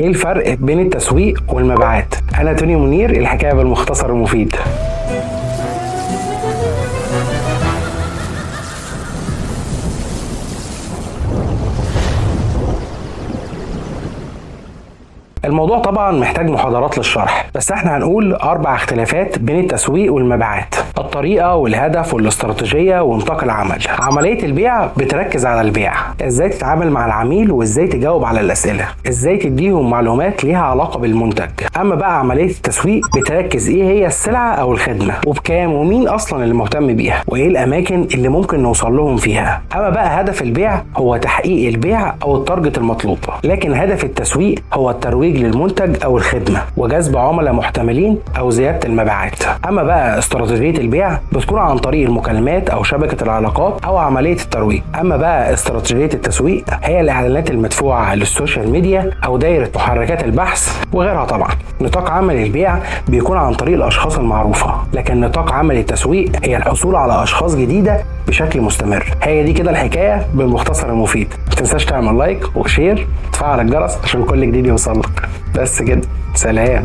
إيه الفرق بين التسويق والمبيعات؟ أنا توني منير الحكاية بالمختصر المفيد. الموضوع طبعا محتاج محاضرات للشرح بس إحنا هنقول أربع اختلافات بين التسويق والمبيعات الطريقة والهدف والاستراتيجية ونطاق العمل. عملية البيع بتركز على البيع إزاي تتعامل مع العميل وازاي تجاوب على الأسئلة إزاي تديهم معلومات ليها علاقة بالمنتج. أما بقى عملية التسويق بتركز إيه هي السلعة أو الخدمة وبكام ومين أصلا اللي مهتم بيها وإيه الأماكن اللي ممكن نوصل لهم فيها. أما بقى هدف البيع هو تحقيق البيع أو ال target المطلوب لكن هدف التسويق هو الترويج للمنتج أو الخدمة وجذب عملاء محتملين أو زيادة المبيعات. أما بقى استراتيجية البيع بتكون عن طريق المكالمات أو شبكة العلاقات أو عملية الترويج أما بقى استراتيجية التسويق هي الإعلانات المدفوعة لل social media أو إدارة محركات البحث وغيرها طبعا. نطاق عمل البيع بيكون عن طريق الأشخاص المعروفة لكن نطاق عمل التسويق هي الحصول على أشخاص جديدة بشكل مستمر. هي دي كده الحكاية بالمختصر المفيد. تنساش تعمل like و share وتفعل الجرس عشان كل جديد يوصلك بس كده سلام.